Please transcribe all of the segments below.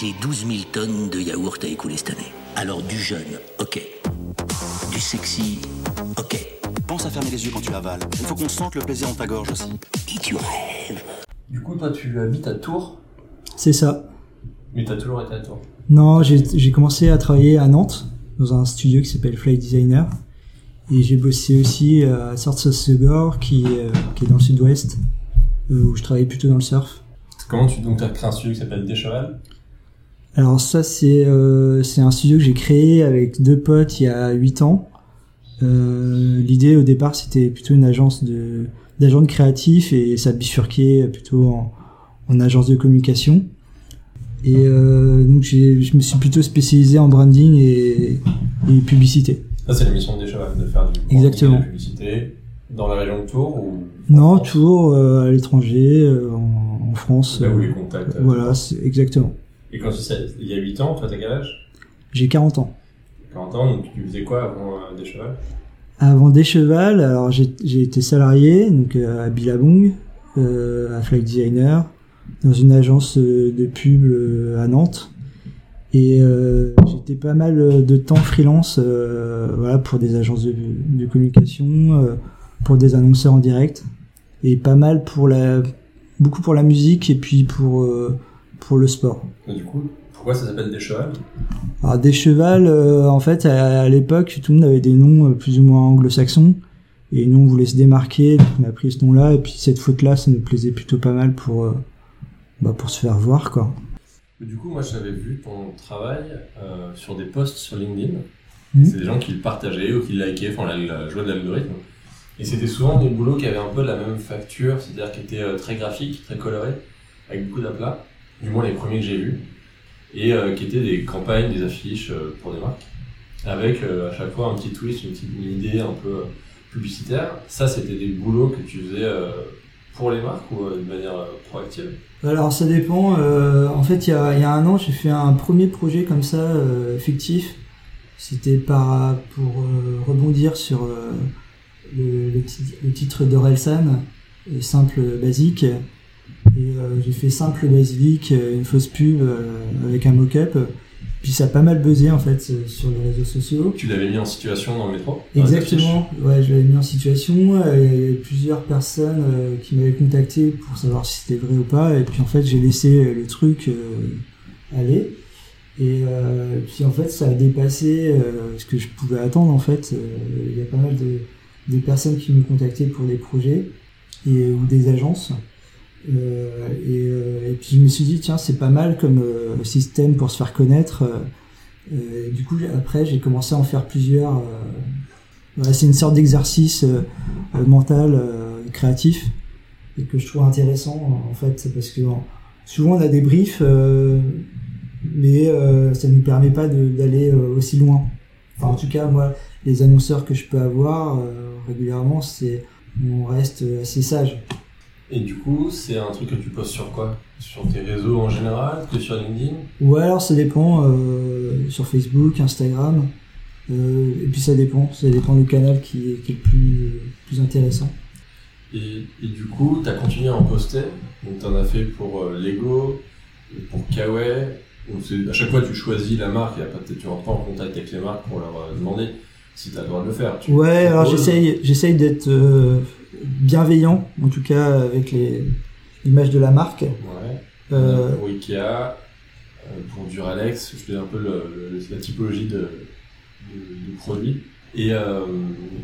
J'ai 12 000 tonnes de yaourt à écouler cette année. Alors du jeune, ok. Du sexy, ok. Pense à fermer les yeux quand tu avales. Il faut qu'on sente le plaisir dans ta gorge aussi. Et tu rêves. Du coup, toi, tu habites à Tours, C'est ça. mais t'as toujours été à Tours. Non, j'ai commencé à travailler à Nantes, dans un studio qui s'appelle Fly Designer. Et j'ai bossé aussi à Sarthe-Segor, qui, est, euh, qui est dans le sud-ouest, euh, où je travaillais plutôt dans le surf. Comment tu donc t'as créé un studio qui s'appelle Descheval Alors ça, c'est euh, c'est un studio que j'ai créé avec deux potes il y a 8 ans. Euh, L'idée au départ, c'était plutôt une agence de d'agents de créatifs et ça bifurquait plutôt en, en agence de communication. Et euh, donc j'ai- je me suis plutôt spécialisé en branding et, et publicité. Ça, c'est la mission de Descheval, de faire du branding Exactement. et de la publicité dans la région de Tours ou Non, toujours euh, à l'étranger, euh, en, en France. Là où les contacts. euh, voilà, c'est- exactement. Et quand tu sais, il y a 8 ans, toi, t'as quel âge? J'ai 40 ans. 40 ans, donc tu faisais quoi avant euh, Descheval Avant Descheval, alors j'ai été salarié donc euh, à Billabong, euh, à Flight Designer, dans une agence euh, de pub à Nantes. Et euh, j'étais pas mal de temps freelance, euh, voilà, pour des agences de, de communication, euh, pour des annonceurs en direct, et pas mal pour la, beaucoup pour la musique et puis pour pour le sport. Et du coup, pourquoi ça s'appelle Descheval Alors des chevals, euh, en fait, à, à l'époque, tout le monde avait des noms euh, plus ou moins anglo-saxons. Et nous, on voulait se démarquer, donc on a pris ce nom-là. Et puis cette faute-là, ça nous plaisait plutôt pas mal pour, euh, bah, pour se faire voir, quoi. Du coup, moi, j'avais vu ton travail euh, sur des posts sur LinkedIn. Mhm. C'est des gens qui le partageaient ou qui le likaient, enfin, la, la joie de l'algorithme. Et c'était souvent des boulots qui avaient un peu la même facture, c'est-à-dire qui étaient très graphiques, très colorés, avec beaucoup d'aplats. Du moins, les premiers que j'ai vus. Et euh, qui étaient des campagnes, des affiches euh, pour des marques. Avec euh, à chaque fois un petit twist, une petite idée un peu publicitaire. Ça, c'était des boulots que tu faisais pour les marques ou de manière proactive? Alors ça dépend. en fait, il y a, un an, j'ai fait un premier projet comme ça, fictif. C'était par pour rebondir sur le, le ti- le titre d'Orelsan, simple basique. Et euh, j'ai fait simple basilic, euh, une fausse pub euh, avec un mock-up. Puis ça a pas mal buzzé en fait sur les réseaux sociaux. Tu l'avais mis en situation dans le métro Exactement, ouais, je l'avais mis en situation. Il y avait plusieurs personnes qui m'avaient contacté pour savoir si c'était vrai ou pas. Et puis en fait, j'ai laissé le truc euh, aller. Et euh, puis en fait, ça a dépassé euh, ce que je pouvais attendre. En fait, Euh, il y a pas mal de, de personnes qui me contactaient pour des projets et, ou des agences. Euh, et, euh, et puis je me suis dit tiens c'est pas mal comme euh, système pour se faire connaître euh, euh, du coup, après, j'ai commencé à en faire plusieurs. euh, c'est une sorte d'exercice euh, mental, créatif, et que je trouve intéressant, en fait, parce que en- souvent on a des briefs, mais ça ne nous permet pas d'aller aussi loin. Enfin, en tout cas, moi, les annonceurs que je peux avoir régulièrement, c'est on reste assez sage. Et du coup, c'est un truc que tu postes sur quoi? Sur tes réseaux en général? Que sur LinkedIn? Ou alors ça dépend euh, sur Facebook, Instagram. Euh, et puis ça dépend, ça dépend du canal qui est, qui est le plus, plus intéressant. et, et du coup, tu as continué à en poster? Donc, tu en as fait pour euh, Lego, pour Kawaii? Donc, à chaque fois, tu choisis la marque et après, tu rentres pas en contact avec les marques pour leur euh, demander si tu as le droit de le faire. Tu Ouais, alors j'essaye, j'essaye d'être euh, bienveillant, en tout cas avec les l'image de la marque. Ouais. Euh, Pour Ikea, euh, pour Duralex, je fais un peu le- le- la typologie de, de, de produits. Et, euh,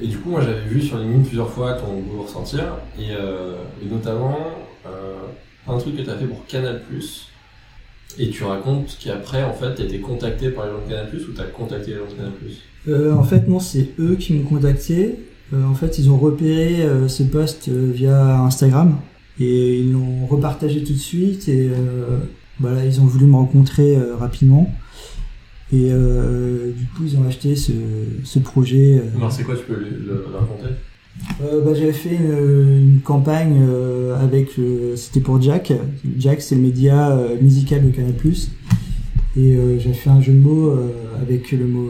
et du coup, moi j'avais vu sur LinkedIn plusieurs fois ton boulot ressentir, et, euh, et notamment un truc que tu as fait pour Canal+, et tu racontes qu'après, en fait, tu été contacté par les gens de Canal+, ou tu as contacté les gens de Canal+? en fait, non, c'est eux qui m'ont contacté. Euh, en fait, ils ont repéré euh, ce post euh, via Instagram et ils l'ont repartagé tout de suite et euh, voilà, ils ont voulu me rencontrer euh, rapidement. Et euh, du coup, ils ont acheté ce, ce projet. euh, Alors c'est quoi, tu peux le, le- le raconter? Euh, bah, j'avais fait une, une campagne euh, avec le- c'était pour Jack Jack c'est le média euh, musical de Canal+ et euh, j'avais fait un jeu de mots euh, avec le mot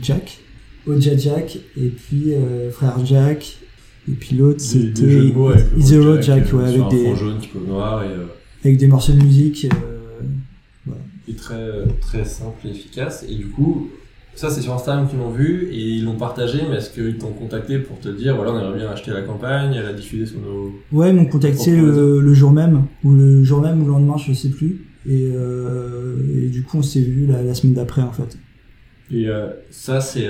Jack Oja Jack et puis euh, frère Jack et puis l'autre c'était mot Road Jack euh, ouais, avec un des jaune, petit peu noir, et... euh, avec des morceaux de musique euh, voilà. est très, très simple et efficace. Et du coup, ça, c'est sur Instagram qu'ils l'ont vu et ils l'ont partagé, mais est-ce qu'ils t'ont contacté pour te dire, voilà, on aimerait bien acheter la campagne, la diffuser sur nos... Ouais, ils m'ont contacté le, le, jour même, ou le jour même ou le lendemain, je sais plus. Et, euh, et du coup, on s'est vu la, la semaine d'après, en fait. Et euh, ça, c'est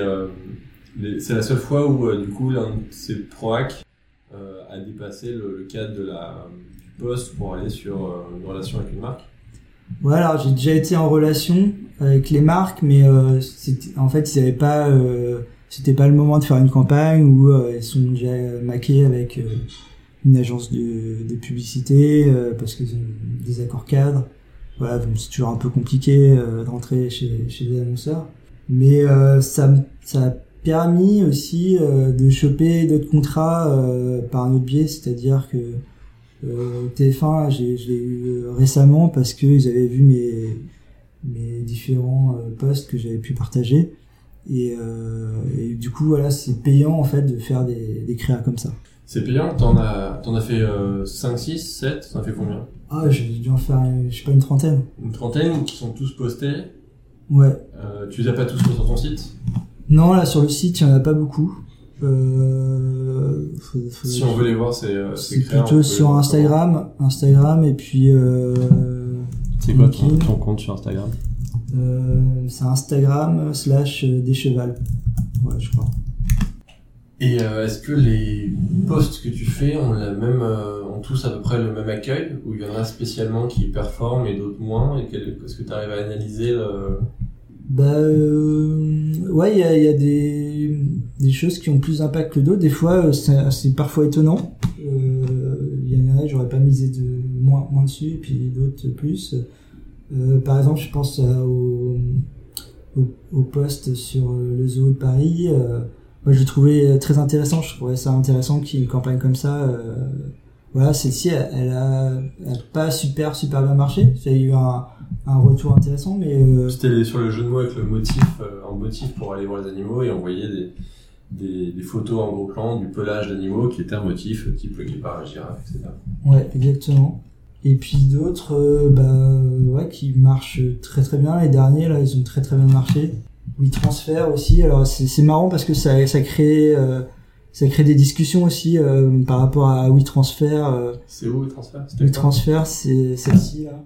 euh, c'est la seule fois où, euh, du coup, l'un de ces proacs euh, a dépassé le, cadre de la, du poste pour aller sur une relation avec une marque. Alors j'ai déjà été en relation avec les marques, mais en fait, ils pas, c'était pas le moment de faire une campagne où ils sont déjà maqués avec une agence de, de publicité parce qu'ils ont des accords cadres. Voilà, c'est toujours un peu compliqué de rentrer chez, chez les annonceurs. Mais euh, ça, ça a permis aussi euh, de choper d'autres contrats euh, par un autre biais, c'est-à-dire que euh, TF1, j'ai- je l'ai eu récemment parce qu'ils avaient vu mes, mes différents posts que j'avais pu partager. Et, euh, et du coup, voilà, c'est payant en fait de faire des, des créas comme ça. C'est payant, t'en as, t'en as fait euh, 5, 6, 7, t'en as fait combien? Ah, j'ai dû en faire, je sais pas, une trentaine. Une trentaine qui sont tous postés. Ouais. Euh, tu les as pas tous sur ton site? Non, là, sur le site, il y en a pas beaucoup. Euh, faut- faut- Si on veut les voir, c'est euh, plutôt sur Instagram, Instagram et puis euh, C'est quoi ton, ton compte sur Instagram? Euh, c'est Instagram slash euh, des chevals. Ouais, je crois. Et euh, est-ce que les posts que tu fais ont la même, euh, ont tous à peu près le même accueil, ou il y en a spécialement qui performent et d'autres moins, et est-ce que tu arrives à analyser le... Bah euh, ouais, il y a, des, choses qui ont plus d'impact que d'autres. Des fois, c'est parfois étonnant. Il y en a, j'aurais pas misé moins, dessus, et puis d'autres plus. Par exemple, je pense au, au, au post sur le zoo de Paris. Euh, moi, je l'ai trouvé très intéressant. Je trouvais ça intéressant qu'il y ait une campagne comme ça. Euh, voilà, celle-ci, elle, elle a, elle a pas super super bien marché. Ça a eu un, un retour intéressant, mais euh, C'était sur le jeu de mots avec le motif, euh, en motif pour aller voir les animaux, et on voyait des, des, des photos en gros plan du pelage d'animaux qui étaient un motif, euh, type le guépard, la girafe, etc. Ouais, exactement. Et puis d'autres, euh, bah, euh, ouais, qui marchent très très bien. Les derniers, là, ils ont très très bien marché. Oui, transfert aussi. Alors c'est c'est marrant parce que ça ça crée euh, ça crée des discussions aussi euh, par rapport à oui transfert. Euh, C'est où quoi? Transfert, c'est celle-ci là,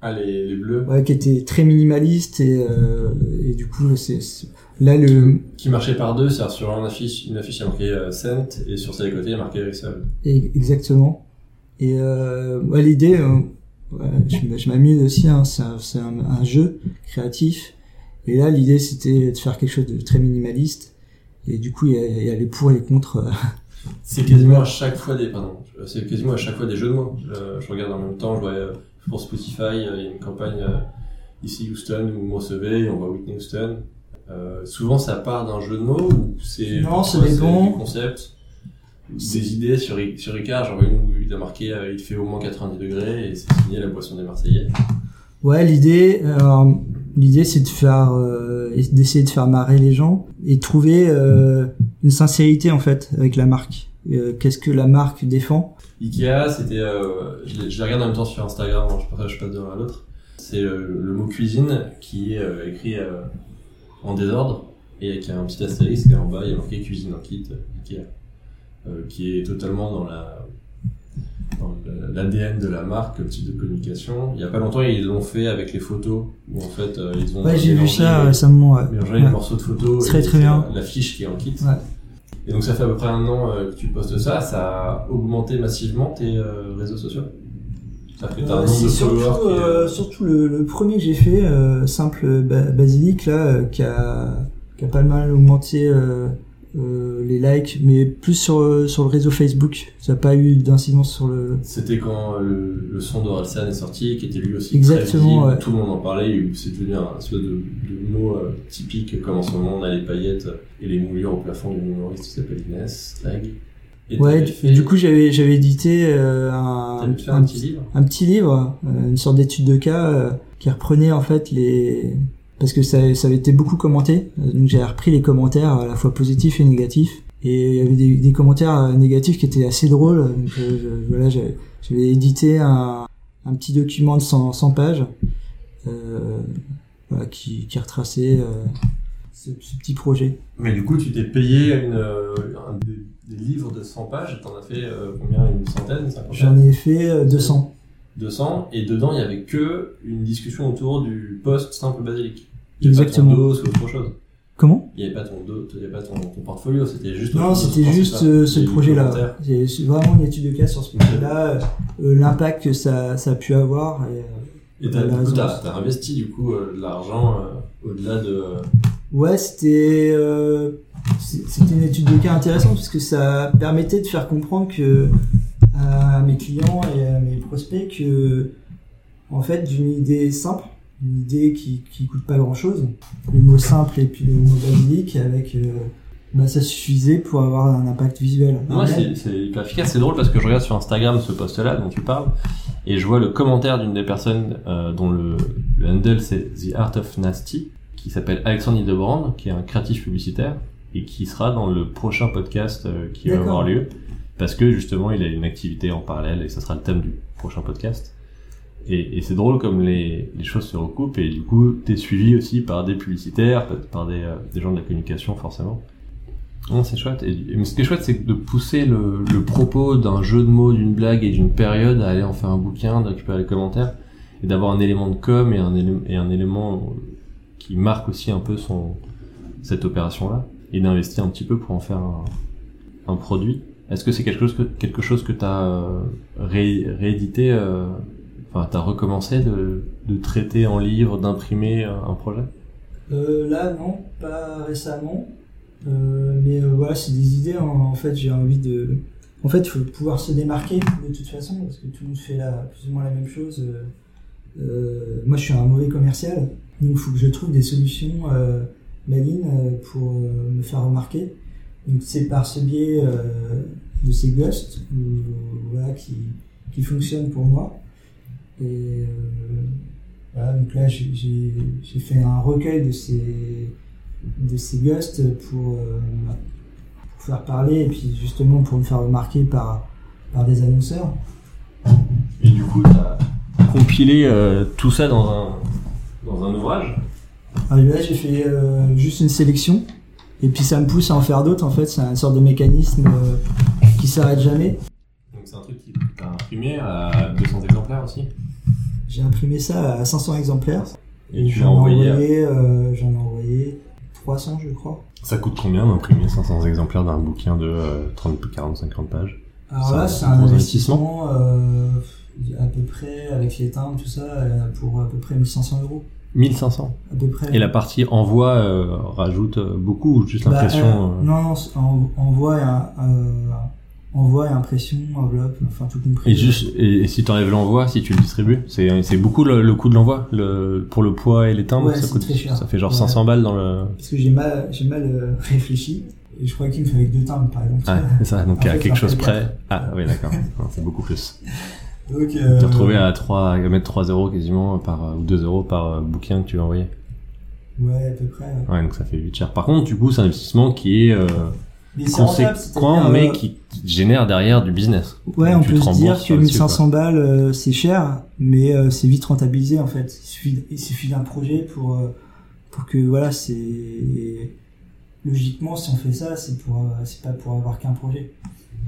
Ah, les, les bleus? ouais, qui était très minimaliste et euh, et du coup c'est c'est- là le Qui marchait par deux, c'est-à-dire sur une affiche, une affiche il y a marqué euh, Scent, et sur celle à côté, il y a marqué. Et- Exactement. Et euh, ouais, l'idée, euh, ouais, je, m'amuse aussi, hein, c'est un, c'est un- un jeu créatif. Et là, l'idée, c'était de faire quelque chose de très minimaliste. Et du coup, il y a, il y a les pour et les contre. euh. C'est quasiment à chaque fois des, pardon, c'est quasiment à chaque fois des jeux de mots. Je, je regarde en même temps, je vois euh, pour Spotify, euh, il y a une campagne ici Houston où vous me recevez, on voit Whitney Houston. Euh, souvent, ça part d'un jeu de mots ou c'est Non, c'est dépend. du concept, des idées sur sur Ricard. J'en vois une où il a marqué, euh, il fait au moins 90 degrés et c'est signé la boisson des Marseillais. Ouais, l'idée, euh, l'idée, c'est de faire, euh, d'essayer de faire marrer les gens et trouver euh, une sincérité en fait avec la marque. Euh, Qu'est-ce que la marque défend? Ikea, c'était, euh, je, je les regarde en même temps sur Instagram, hein, je partage pas d'un à l'autre. C'est euh, le mot cuisine qui est écrit en désordre et avec un petit astérisque en bas il y a marqué cuisine en kit Ikea, qui est totalement dans la dans l'ADN de la marque, le type de communication. Il y a pas longtemps ils l'ont fait avec les photos où en fait euh, ils ont Ouais, j'ai vu ça récemment. Ouais. mélanger Ouais. les morceaux de photos Très, et très c'est bien. la, la fiche qui est en kit. Ouais. Et donc ça fait à peu près un an euh, que tu postes ça, ça a augmenté massivement tes euh, réseaux sociaux t'as un Euh, nombre c'est de surtout, euh, surtout le, le premier que j'ai fait, euh, simple ba- basilic là, euh, qui a qui a pas mal augmenté euh, euh, les likes, mais plus sur euh, sur le réseau Facebook. Ça n'a pas eu d'incidence sur le. C'était quand le, le son d'Orelsan est sorti, qui était lui aussi Exactement, très visible, ouais. tout le monde en parlait, c'est devenu un espèce de, de mot euh, typique, comme en ce moment on a les paillettes et les moulures au plafond d'une humoriste qui s'appelle Inès Lag. Et Ouais. Du, fait- du coup, j'avais j'avais édité euh, un, un, petit livre un petit livre, euh, une sorte d'étude de cas euh, qui reprenait en fait les parce que ça, ça avait été beaucoup commenté, donc j'ai repris les commentaires à la fois positifs et négatifs. Et il y avait des, des commentaires euh, négatifs qui étaient assez drôles. Donc euh, je- voilà, j'avais édité un, un petit document de 100, 100 pages euh, voilà, qui, qui retraçait euh, ce, ce petit projet. Mais du coup, tu t'es payé une, un, des, des livres de 100 pages, t'en as fait euh, combien? Une centaine, J'en ai fait euh, 200. 200, et dedans, il y avait que une discussion autour du poste simple basilic. Il y avait Exactement. Pas ton dos ou autre chose. Comment Il n'y avait pas ton dos, il y avait pas ton, ton portfolio, c'était juste. Non, c'était juste euh, ce projet-là. C'est vraiment une étude de cas sur ce projet-là, euh, l'impact que ça, ça a pu avoir. Et, euh, Et t'as, La du coup, raison. t'as, t'as investi du coup euh, de l'argent euh, au-delà de. Ouais, c'était euh, c'était une étude de cas intéressante parce que ça permettait de faire comprendre que à mes clients et à mes prospects que en fait d'une idée simple, une idée qui qui coûte pas grand chose, le mot simple et puis le mot basilic avec euh, bah ça suffisait pour avoir un impact visuel. Moi, Ouais. c'est, hyper efficace. C'est drôle parce que je regarde sur Instagram ce post-là dont tu parles et je vois le commentaire d'une des personnes euh, dont le, le handle c'est The Art of Nasty, qui s'appelle Alexandre Hildebrand, qui est un créatif publicitaire et qui sera dans le prochain podcast euh, qui va avoir lieu parce que justement il a une activité en parallèle et ça sera le thème du prochain podcast. Et, et c'est drôle comme les, les choses se recoupent et du coup t'es suivi aussi par des publicitaires, par- des, euh, des gens de la communication forcément. Non, c'est chouette. Et, mais ce qui est chouette, c'est de pousser le, le propos d'un jeu de mots, d'une blague et d'une période à aller en faire un bouquin, de récupérer les commentaires et d'avoir un élément de com et un, et un élément qui marque aussi un peu son cette opération-là et d'investir un petit peu pour en faire un, un produit. Est-ce que c'est quelque chose que quelque chose que t'as euh, ré, réédité, euh, t'as recommencé de, traiter en livre, d'imprimer un, projet? Euh, là, non, pas récemment. Euh, mais euh, voilà, c'est des idées. En, en fait, j'ai envie de. En fait, il faut pouvoir se démarquer de toute façon, parce que tout le monde fait la, plus ou moins la même chose. Euh, moi, je suis un mauvais commercial, donc il faut que je trouve des solutions malines pour me faire remarquer. Donc, c'est par ce biais de ces ghosts voilà, qui, qui fonctionnent pour moi. Et euh, voilà, donc là, j'ai- fait un recueil de ces, de ces ghosts pour, euh, pour faire parler et puis justement pour me faire remarquer par, par des annonceurs. Et du coup, t'as compilé euh, tout ça dans un, dans un ouvrage? Ah, là, j'ai fait euh, juste une sélection et puis ça me pousse à en faire d'autres. En fait, c'est une sorte de mécanisme euh, qui s'arrête jamais. Donc c'est un truc qui t'a imprimé à 200 exemplaires aussi? J'ai imprimé ça à 500 exemplaires. Et tu l'as envoyé à- euh, j'en ai envoyé 300, je crois. Ça coûte combien d'imprimer 500 exemplaires d'un bouquin de euh, 30, 40, 50 pages? Alors là, c'est un investissement euh, à peu près avec les timbres, tout ça, euh, pour à peu près 1500 euros. 1500 À peu près. Et la partie envoi euh, rajoute euh, beaucoup ou juste Bah, l'impression euh, euh, Non, non, envoi euh, envoi et impression, enveloppe, enfin tout compris. Et juste, et, et si t'enlèves l'envoi, si tu le distribues, c'est c'est beaucoup le, le coût de l'envoi, le pour le poids et les timbres, Ouais, ça coûte, très cher. ça fait genre Ouais. 500 balles dans le. Parce que j'ai mal, j'ai mal euh, réfléchi. Et je crois qu'il me fait avec deux timbres, par exemple. Ah, c'est ça. Donc à quelque chose près. Ah oui, d'accord. C'est beaucoup plus. Donc, euh, T'es retrouvé à 3, à mettre 3 euros quasiment par euh, ou 2 euros par euh, bouquin que tu vas envoyer. Ouais, à peu près. ouais. Ouais, donc ça fait vite cher. Par contre, du coup, c'est un investissement qui est euh, Mais conséquent, c'est-à-dire, mais euh, qui génère derrière du business. Ouais, Donc, on peut se dire que là-dessus, 1500 balles, euh, c'est cher, mais euh, c'est vite rentabilisé en fait. Il suffit, il suffit d'un projet pour euh, pour que voilà, c'est logiquement si on fait ça, c'est pour euh, c'est pas pour avoir qu'un projet.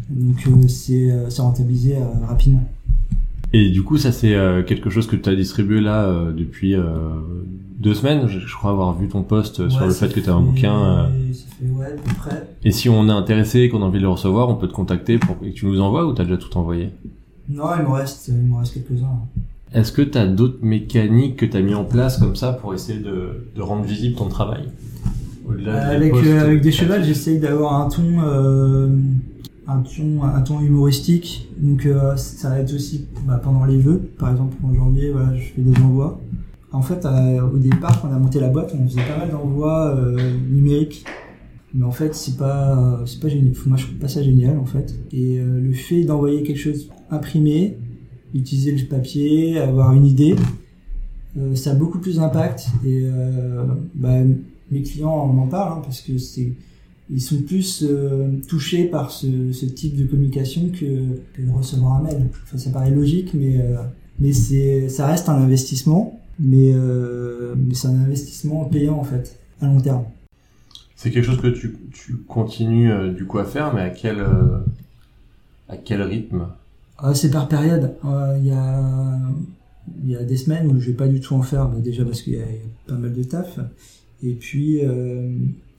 Donc euh, c'est euh, c'est rentabilisé euh, rapidement. Et du coup, ça c'est euh, quelque chose que tu as distribué là euh, depuis euh, deux semaines. Je, je crois avoir vu ton post sur le fait que tu as un bouquin. Ça fait ouais, à peu près. Et si on est intéressé et qu'on a envie de le recevoir, on peut te contacter pour que tu nous envoies ou t'as déjà tout envoyé? Non, il me reste il me reste quelques-uns. Est-ce que t'as d'autres mécaniques que t'as mis en place comme ça pour essayer de, de rendre visible ton travail? Des Avec euh, des chevals, j'essaye d'avoir un ton euh, un ton un ton humoristique. Donc euh, ça être aussi bah, pendant les vœux, par exemple en janvier, voilà, je fais des envois. En fait, euh, au départ, quand on a monté la boîte, on faisait pas mal d'envois euh, numériques. Mais en fait, c'est pas c'est pas génial. Moi, je trouve pas ça génial en fait. Et euh, le fait d'envoyer quelque chose imprimé, utiliser le papier, avoir une idée, euh, ça a beaucoup plus d'impact. Et euh, bah, mes clients m'en parlent hein, parce que c'est ils sont plus euh, touchés par ce, ce type de communication que, que de recevoir un mail. Enfin, ça paraît logique, mais euh, mais c'est ça reste un investissement mais, euh, mais c'est un investissement payant en fait, à long terme. C'est quelque chose que tu, tu continues du coup à faire, mais à quel, à quel rythme? Ah, C'est par période. Il y, a, il y a des semaines où je vais pas du tout en faire, bah, déjà parce qu'il y, a pas mal de taf, et puis, euh,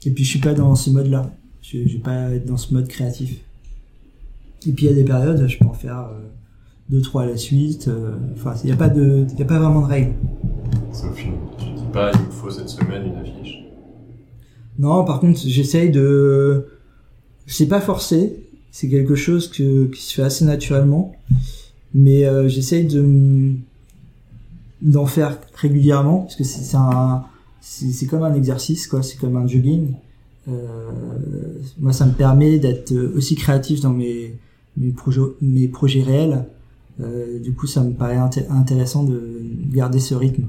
et puis je suis pas dans ce mode-là. Je, je vais pas être dans ce mode créatif. Et puis il y a des périodes, je peux en faire euh, deux, trois à la suite. euh, Enfin, il n'y a pas de, il y a pas vraiment de règles. C'est au final. Tu dis pas, il me faut cette semaine une affiche. Non, par contre, j'essaye de, c'est pas forcé. C'est quelque chose que, qui se fait assez naturellement, mais euh, j'essaye de d'en faire régulièrement parce que c'est un, c'est comme un exercice quoi. C'est comme un jogging. Euh, moi, ça me permet d'être aussi créatif dans mes mes projets mes projets réels. Euh, du coup, ça me paraît inté- intéressant de garder ce rythme.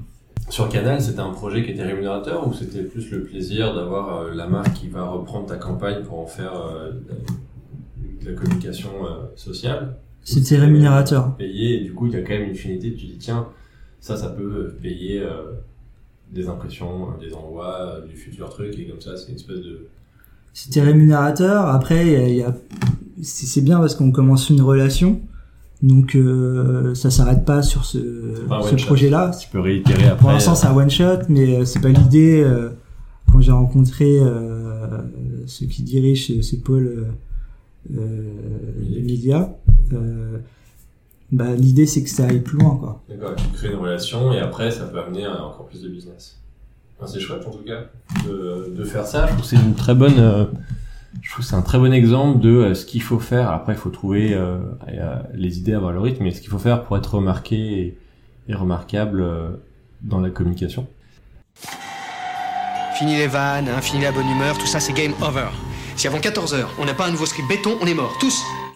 Sur Canal, c'était un projet qui était rémunérateur ou c'était plus le plaisir d'avoir euh, la marque qui va reprendre ta campagne pour en faire euh, de la communication euh, sociale? C'était rémunérateur. Payé, et du coup, il y a quand même une finalité. Tu dis, tiens, ça, ça peut payer euh, des impressions, euh, des envois, euh, du futur truc, et comme ça, c'est une espèce de. C'était rémunérateur. Après, il y a- c'est c'est bien parce qu'on commence une relation. Donc, euh, ça s'arrête pas sur ce, projet-là. Tu peux réitérer après. Pour l'instant, c'est un one shot, mais euh, c'est pas l'idée. euh, quand j'ai rencontré euh, ceux qui dirigent ce, ce pôle euh, euh, les médias, euh, bah, l'idée c'est que ça aille plus loin, quoi. D'accord, tu crées une relation et après, ça peut amener à encore plus de business. Enfin, c'est chouette en tout cas de, de faire ça. Je trouve que c'est une très bonne. euh, je trouve que c'est un très bon exemple de euh, ce qu'il faut faire. Après, il faut trouver euh, euh, les idées, avoir le rythme, mais ce qu'il faut faire pour être remarqué et, et remarquable euh, dans la communication. Fini les vannes, hein, fini la bonne humeur, tout ça c'est game over. Si avant 14h, on n'a pas un nouveau script béton, on est mort, tous